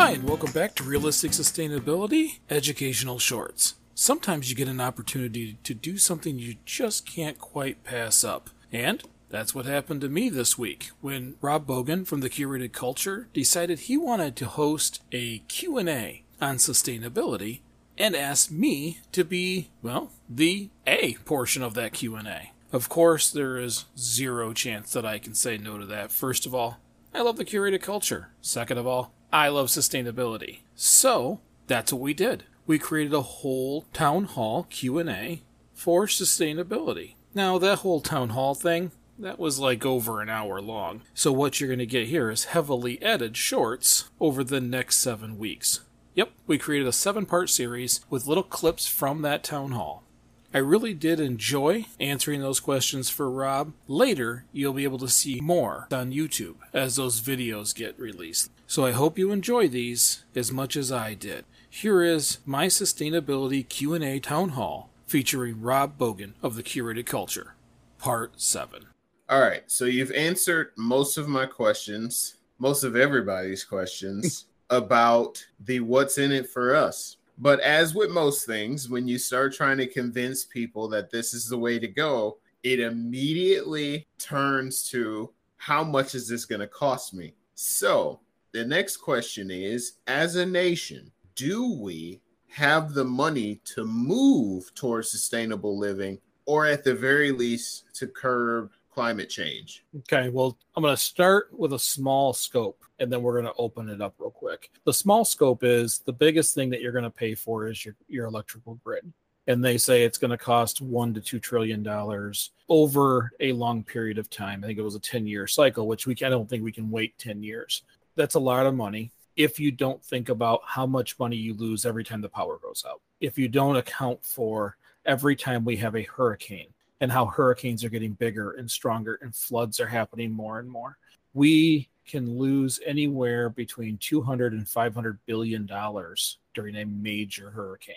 Hi, and welcome back to Realistic Sustainability Educational Shorts. Sometimes you get an opportunity to do something you just can't quite pass up. And that's what happened to me this week when Rob Bogan from the Curated Culture decided he wanted to host a Q&A on sustainability and asked me to be, well, the A portion of that Q&A. Of course, there is zero chance that I can say no to that. First of all, I love the curated culture. Second of all, I love sustainability. So, that's what we did. We created a whole town hall Q&A for sustainability. Now, that whole town hall thing, that was like over an hour long. So what you're going to get here is heavily edited shorts over the next 7 weeks. Yep, we created a 7-part series with little clips from that town hall. I really did enjoy answering those questions for Rob. Later, you'll be able to see more on YouTube as those videos get released. So I hope you enjoy these as much as I did. Here is my sustainability Q&A town hall featuring Rob Bogan of the Curated Culture, part 7. All right, so you've answered most of my questions, most of everybody's questions about the what's in it for us. But as with most things, when you start trying to convince people that this is the way to go, it immediately turns to how much is this going to cost me? So the next question is as a nation, do we have the money to move towards sustainable living or at the very least to curb climate change? Okay, well, I'm going to start with a small scope and then we're going to open it up real quick. The small scope is the biggest thing that you're going to pay for is your, your electrical grid. And they say it's going to cost one to two trillion dollars over a long period of time. I think it was a 10 year cycle, which we I don't think we can wait 10 years. That's a lot of money if you don't think about how much money you lose every time the power goes out. If you don't account for every time we have a hurricane and how hurricanes are getting bigger and stronger and floods are happening more and more. We can lose anywhere between 200 and 500 billion dollars during a major hurricane.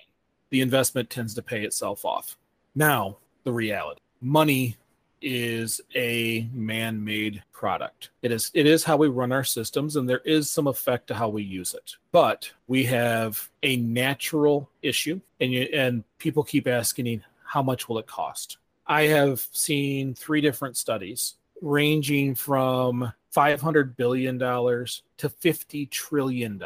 The investment tends to pay itself off. Now, the reality. Money is a man-made product. It is it is how we run our systems and there is some effect to how we use it. But we have a natural issue and you, and people keep asking how much will it cost? I have seen three different studies ranging from $500 billion to $50 trillion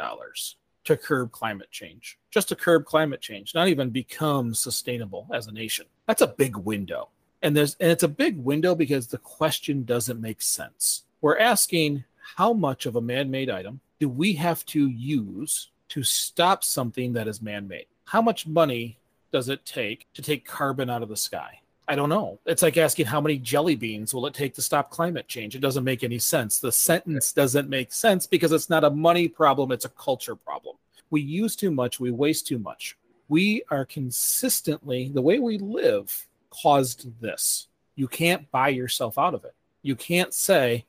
to curb climate change, just to curb climate change, not even become sustainable as a nation. That's a big window. And there's and it's a big window because the question doesn't make sense. We're asking how much of a man-made item do we have to use to stop something that is man-made? How much money does it take to take carbon out of the sky? I don't know. It's like asking how many jelly beans will it take to stop climate change? It doesn't make any sense. The sentence doesn't make sense because it's not a money problem, it's a culture problem. We use too much, we waste too much. We are consistently, the way we live caused this. You can't buy yourself out of it. You can't say,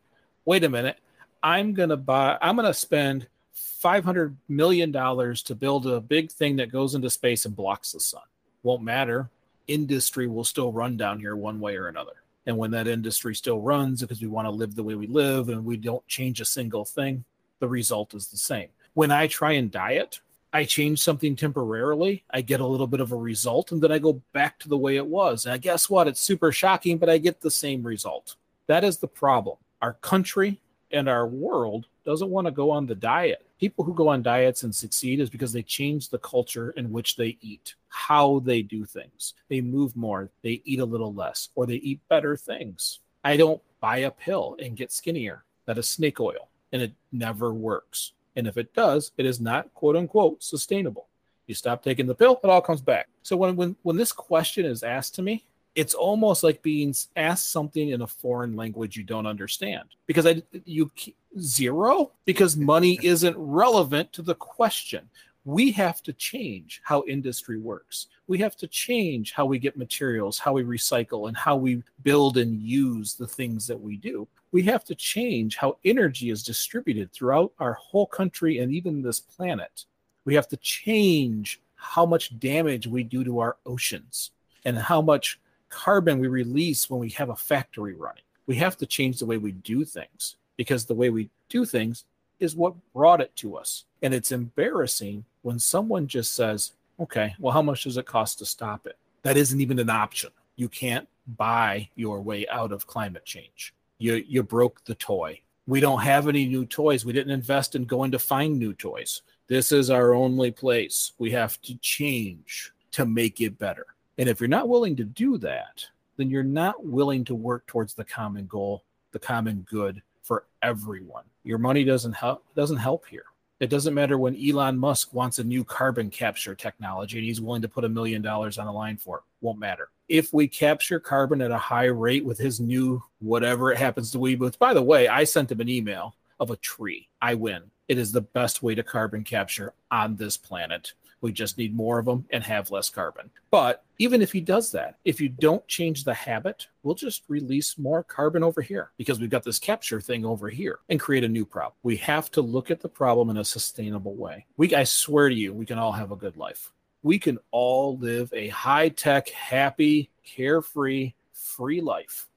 wait a minute, I'm going to buy, I'm going to spend $500 million to build a big thing that goes into space and blocks the sun. Won't matter industry will still run down here one way or another. And when that industry still runs because we want to live the way we live and we don't change a single thing, the result is the same. When I try and diet, I change something temporarily, I get a little bit of a result, and then I go back to the way it was. And guess what? It's super shocking, but I get the same result. That is the problem. Our country and our world doesn't want to go on the diet. People who go on diets and succeed is because they change the culture in which they eat, how they do things. They move more, they eat a little less, or they eat better things. I don't buy a pill and get skinnier. That is snake oil, and it never works. And if it does, it is not quote unquote sustainable. You stop taking the pill, it all comes back. So when when when this question is asked to me, it's almost like being asked something in a foreign language you don't understand because I you zero because money isn't relevant to the question. We have to change how industry works. We have to change how we get materials, how we recycle, and how we build and use the things that we do. We have to change how energy is distributed throughout our whole country and even this planet. We have to change how much damage we do to our oceans and how much carbon we release when we have a factory running. We have to change the way we do things because the way we do things is what brought it to us. And it's embarrassing when someone just says, okay, well, how much does it cost to stop it? That isn't even an option. You can't buy your way out of climate change. You, you broke the toy. We don't have any new toys. We didn't invest in going to find new toys. This is our only place. We have to change to make it better. And if you're not willing to do that, then you're not willing to work towards the common goal, the common good for everyone. Your money doesn't help doesn't help here. It doesn't matter when Elon Musk wants a new carbon capture technology and he's willing to put a million dollars on the line for it. Won't matter. If we capture carbon at a high rate with his new whatever it happens to be, but by the way, I sent him an email of a tree. I win. It is the best way to carbon capture on this planet. We just need more of them and have less carbon. But even if he does that, if you don't change the habit, we'll just release more carbon over here because we've got this capture thing over here and create a new problem. We have to look at the problem in a sustainable way. We, I swear to you, we can all have a good life. We can all live a high tech, happy, carefree, free life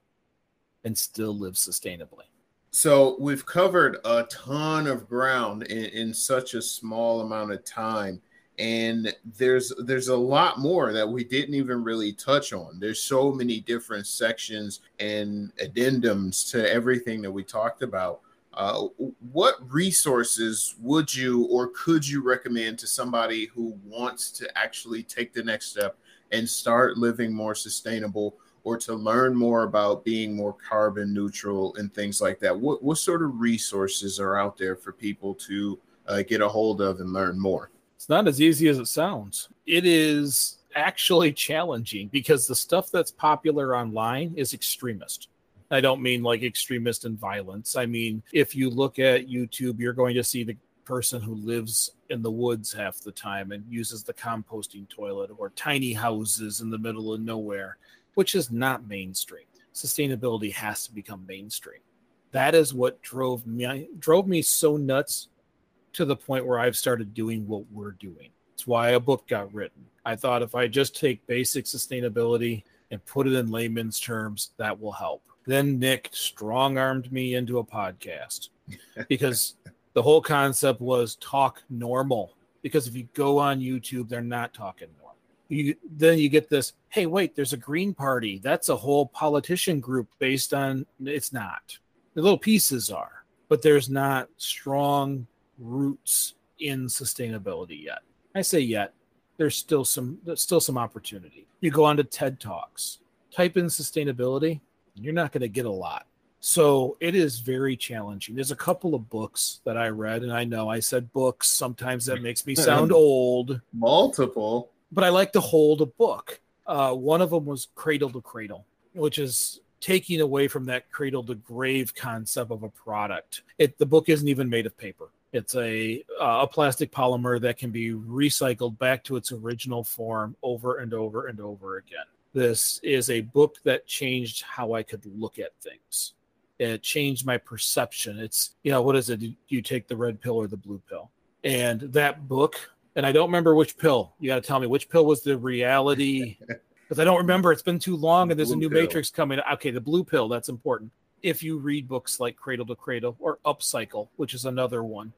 and still live sustainably. So we've covered a ton of ground in, in such a small amount of time and there's there's a lot more that we didn't even really touch on. There's so many different sections and addendums to everything that we talked about. Uh, what resources would you or could you recommend to somebody who wants to actually take the next step and start living more sustainable or to learn more about being more carbon neutral and things like that? What, what sort of resources are out there for people to uh, get a hold of and learn more it's not as easy as it sounds. It is actually challenging because the stuff that's popular online is extremist. I don't mean like extremist and violence. I mean, if you look at YouTube, you're going to see the person who lives in the woods half the time and uses the composting toilet or tiny houses in the middle of nowhere, which is not mainstream. Sustainability has to become mainstream. That is what drove me drove me so nuts to the point where I've started doing what we're doing. It's why a book got written. I thought if I just take basic sustainability and put it in layman's terms, that will help. Then Nick strong armed me into a podcast because the whole concept was talk normal. Because if you go on YouTube, they're not talking normal. You, then you get this hey, wait, there's a Green Party. That's a whole politician group based on it's not. The little pieces are, but there's not strong roots in sustainability yet. I say yet. There's still some there's still some opportunity. You go on to TED Talks, type in sustainability, you're not going to get a lot. So it is very challenging. There's a couple of books that I read, and I know I said books. Sometimes that makes me sound old. Multiple. But I like to hold a book. Uh, one of them was Cradle to Cradle, which is taking away from that cradle to grave concept of a product. It the book isn't even made of paper. It's a uh, a plastic polymer that can be recycled back to its original form over and over and over again. This is a book that changed how I could look at things. It changed my perception. It's you know what is it? Do you take the red pill or the blue pill? And that book, and I don't remember which pill. You got to tell me which pill was the reality. Because I don't remember. It's been too long, and there's a new pill. Matrix coming. Okay, the blue pill. That's important if you read books like Cradle to Cradle or Upcycle, which is another one,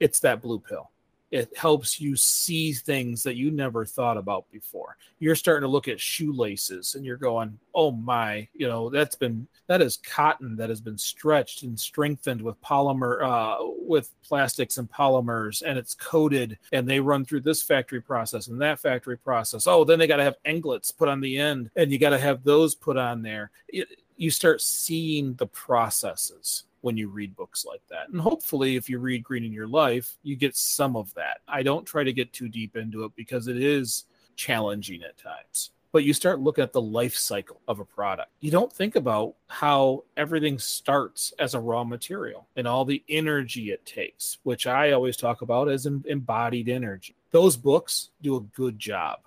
it's that blue pill. It helps you see things that you never thought about before. You're starting to look at shoelaces and you're going, oh my, you know, that's been, that is cotton that has been stretched and strengthened with polymer, uh, with plastics and polymers, and it's coated and they run through this factory process and that factory process. Oh, then they got to have anglets put on the end and you got to have those put on there. It, you start seeing the processes when you read books like that. And hopefully, if you read Greening Your Life, you get some of that. I don't try to get too deep into it because it is challenging at times. but you start looking at the life cycle of a product. You don't think about how everything starts as a raw material and all the energy it takes, which I always talk about as embodied energy. Those books do a good job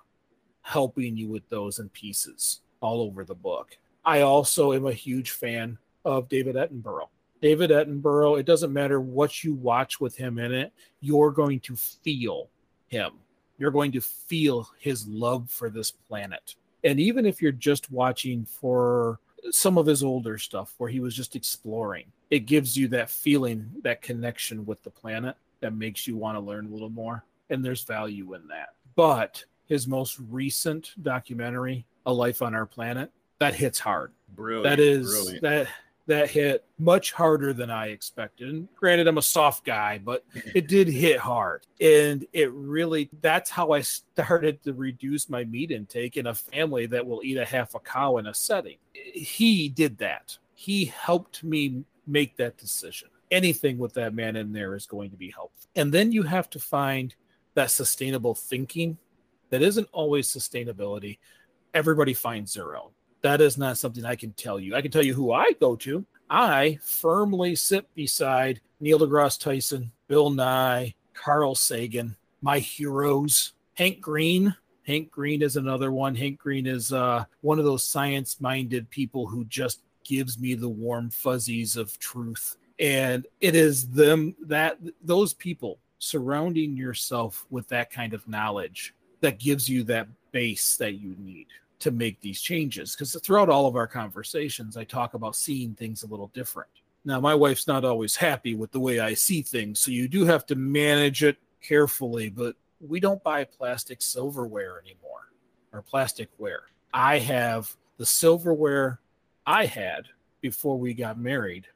helping you with those in pieces all over the book. I also am a huge fan of David Attenborough. David Attenborough, it doesn't matter what you watch with him in it, you're going to feel him you're going to feel his love for this planet. And even if you're just watching for some of his older stuff where he was just exploring, it gives you that feeling, that connection with the planet that makes you want to learn a little more. And there's value in that. But his most recent documentary, A Life on Our Planet, that hits hard. Brilliant. That is brilliant. that that hit much harder than I expected. And granted, I'm a soft guy, but it did hit hard. And it really, that's how I started to reduce my meat intake in a family that will eat a half a cow in a setting. He did that. He helped me make that decision. Anything with that man in there is going to be helpful. And then you have to find that sustainable thinking that isn't always sustainability. Everybody finds their own that is not something I can tell you. I can tell you who I go to. I firmly sit beside Neil deGrasse Tyson, Bill Nye, Carl Sagan, my heroes, Hank Green. Hank Green is another one. Hank Green is uh, one of those science minded people who just gives me the warm fuzzies of truth. And it is them that those people surrounding yourself with that kind of knowledge that gives you that base that you need to make these changes because throughout all of our conversations, I talk about seeing things a little different. Now, my wife's not always happy with the way I see things, so you do have to manage it carefully, but we don't buy plastic silverware anymore or plasticware. I have the silverware I had before we got married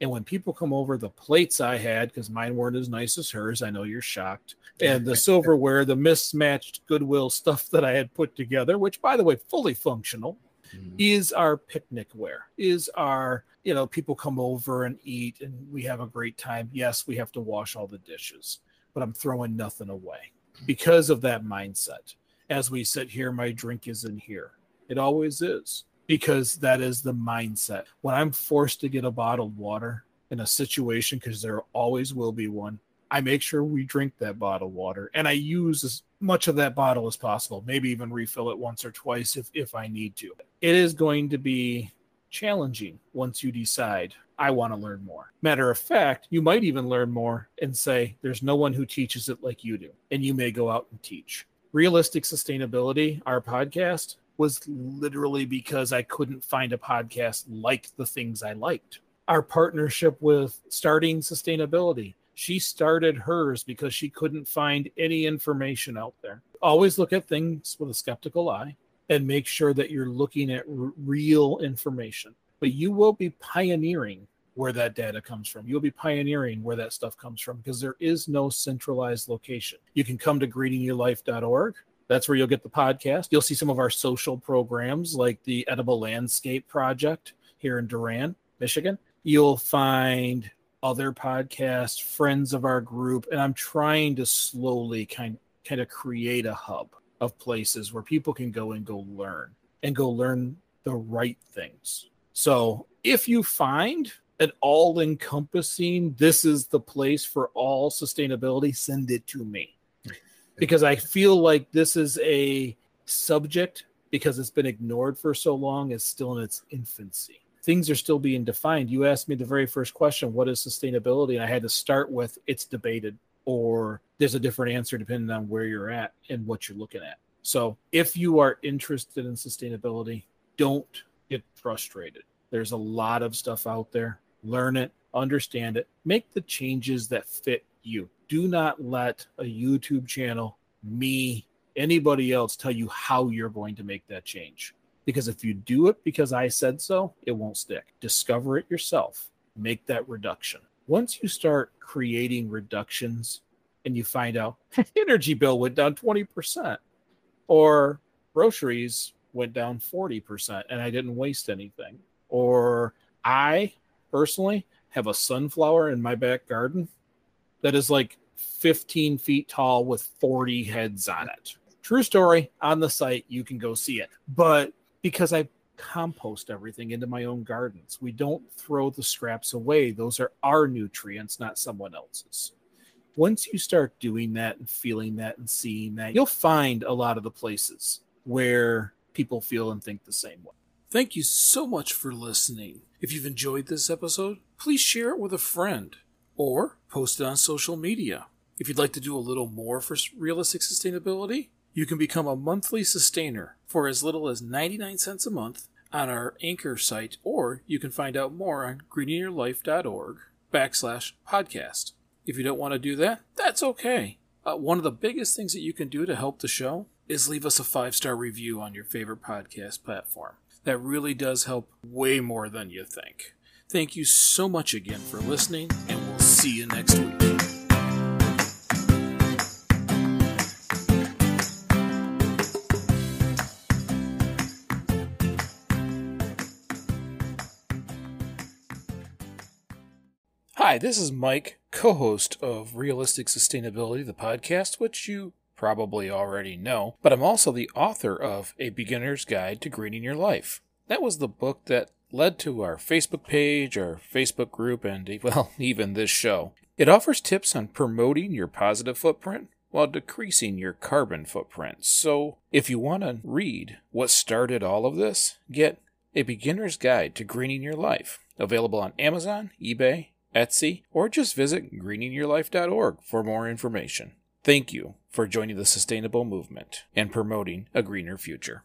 and when people come over, the plates I had, because mine weren't as nice as hers, I know you're shocked, and the silverware, the mismatched Goodwill stuff that I had put together, which by the way, fully functional, mm-hmm. is our picnic wear, is our, you know, people come over and eat and we have a great time. Yes, we have to wash all the dishes, but I'm throwing nothing away because of that mindset. As we sit here, my drink is in here. It always is because that is the mindset. When I'm forced to get a bottled water in a situation, because there always will be one, I make sure we drink that bottled water and I use as much of that bottle as possible, maybe even refill it once or twice if, if I need to. It is going to be challenging once you decide I want to learn more. Matter of fact, you might even learn more and say, There's no one who teaches it like you do. And you may go out and teach. Realistic Sustainability, our podcast, was literally because I couldn't find a podcast like the things I liked. Our partnership with Starting Sustainability, she started hers because she couldn't find any information out there. Always look at things with a skeptical eye and make sure that you're looking at r- real information. But you will be pioneering where that data comes from. You'll be pioneering where that stuff comes from because there is no centralized location. You can come to greeningyourlife.org that's where you'll get the podcast. You'll see some of our social programs like the Edible Landscape Project here in Durand, Michigan. You'll find other podcasts, friends of our group, and I'm trying to slowly kind kind of create a hub of places where people can go and go learn and go learn the right things. So, if you find an all encompassing, this is the place for all sustainability, send it to me because I feel like this is a subject because it's been ignored for so long is still in its infancy. Things are still being defined. You asked me the very first question, what is sustainability? And I had to start with it's debated or there's a different answer depending on where you're at and what you're looking at. So if you are interested in sustainability, don't get frustrated. There's a lot of stuff out there. Learn it, understand it, make the changes that fit you do not let a YouTube channel, me, anybody else tell you how you're going to make that change. Because if you do it because I said so, it won't stick. Discover it yourself, make that reduction. Once you start creating reductions and you find out energy bill went down 20% or groceries went down 40% and I didn't waste anything, or I personally have a sunflower in my back garden that is like 15 feet tall with 40 heads on it. True story on the site. You can go see it. But because I compost everything into my own gardens, we don't throw the scraps away. Those are our nutrients, not someone else's. Once you start doing that and feeling that and seeing that, you'll find a lot of the places where people feel and think the same way. Thank you so much for listening. If you've enjoyed this episode, please share it with a friend or post it on social media. If you'd like to do a little more for realistic sustainability, you can become a monthly sustainer for as little as 99 cents a month on our Anchor site, or you can find out more on greeningyourlife.org backslash podcast. If you don't want to do that, that's okay. Uh, one of the biggest things that you can do to help the show is leave us a five star review on your favorite podcast platform. That really does help way more than you think. Thank you so much again for listening, and see you next week. Hi, this is Mike, co host of Realistic Sustainability, the podcast, which you probably already know, but I'm also the author of A Beginner's Guide to Greening Your Life. That was the book that led to our Facebook page, our Facebook group, and, well, even this show. It offers tips on promoting your positive footprint while decreasing your carbon footprint. So, if you want to read what started all of this, get A Beginner's Guide to Greening Your Life, available on Amazon, eBay, Etsy, or just visit greeningyourlife.org for more information. Thank you for joining the sustainable movement and promoting a greener future.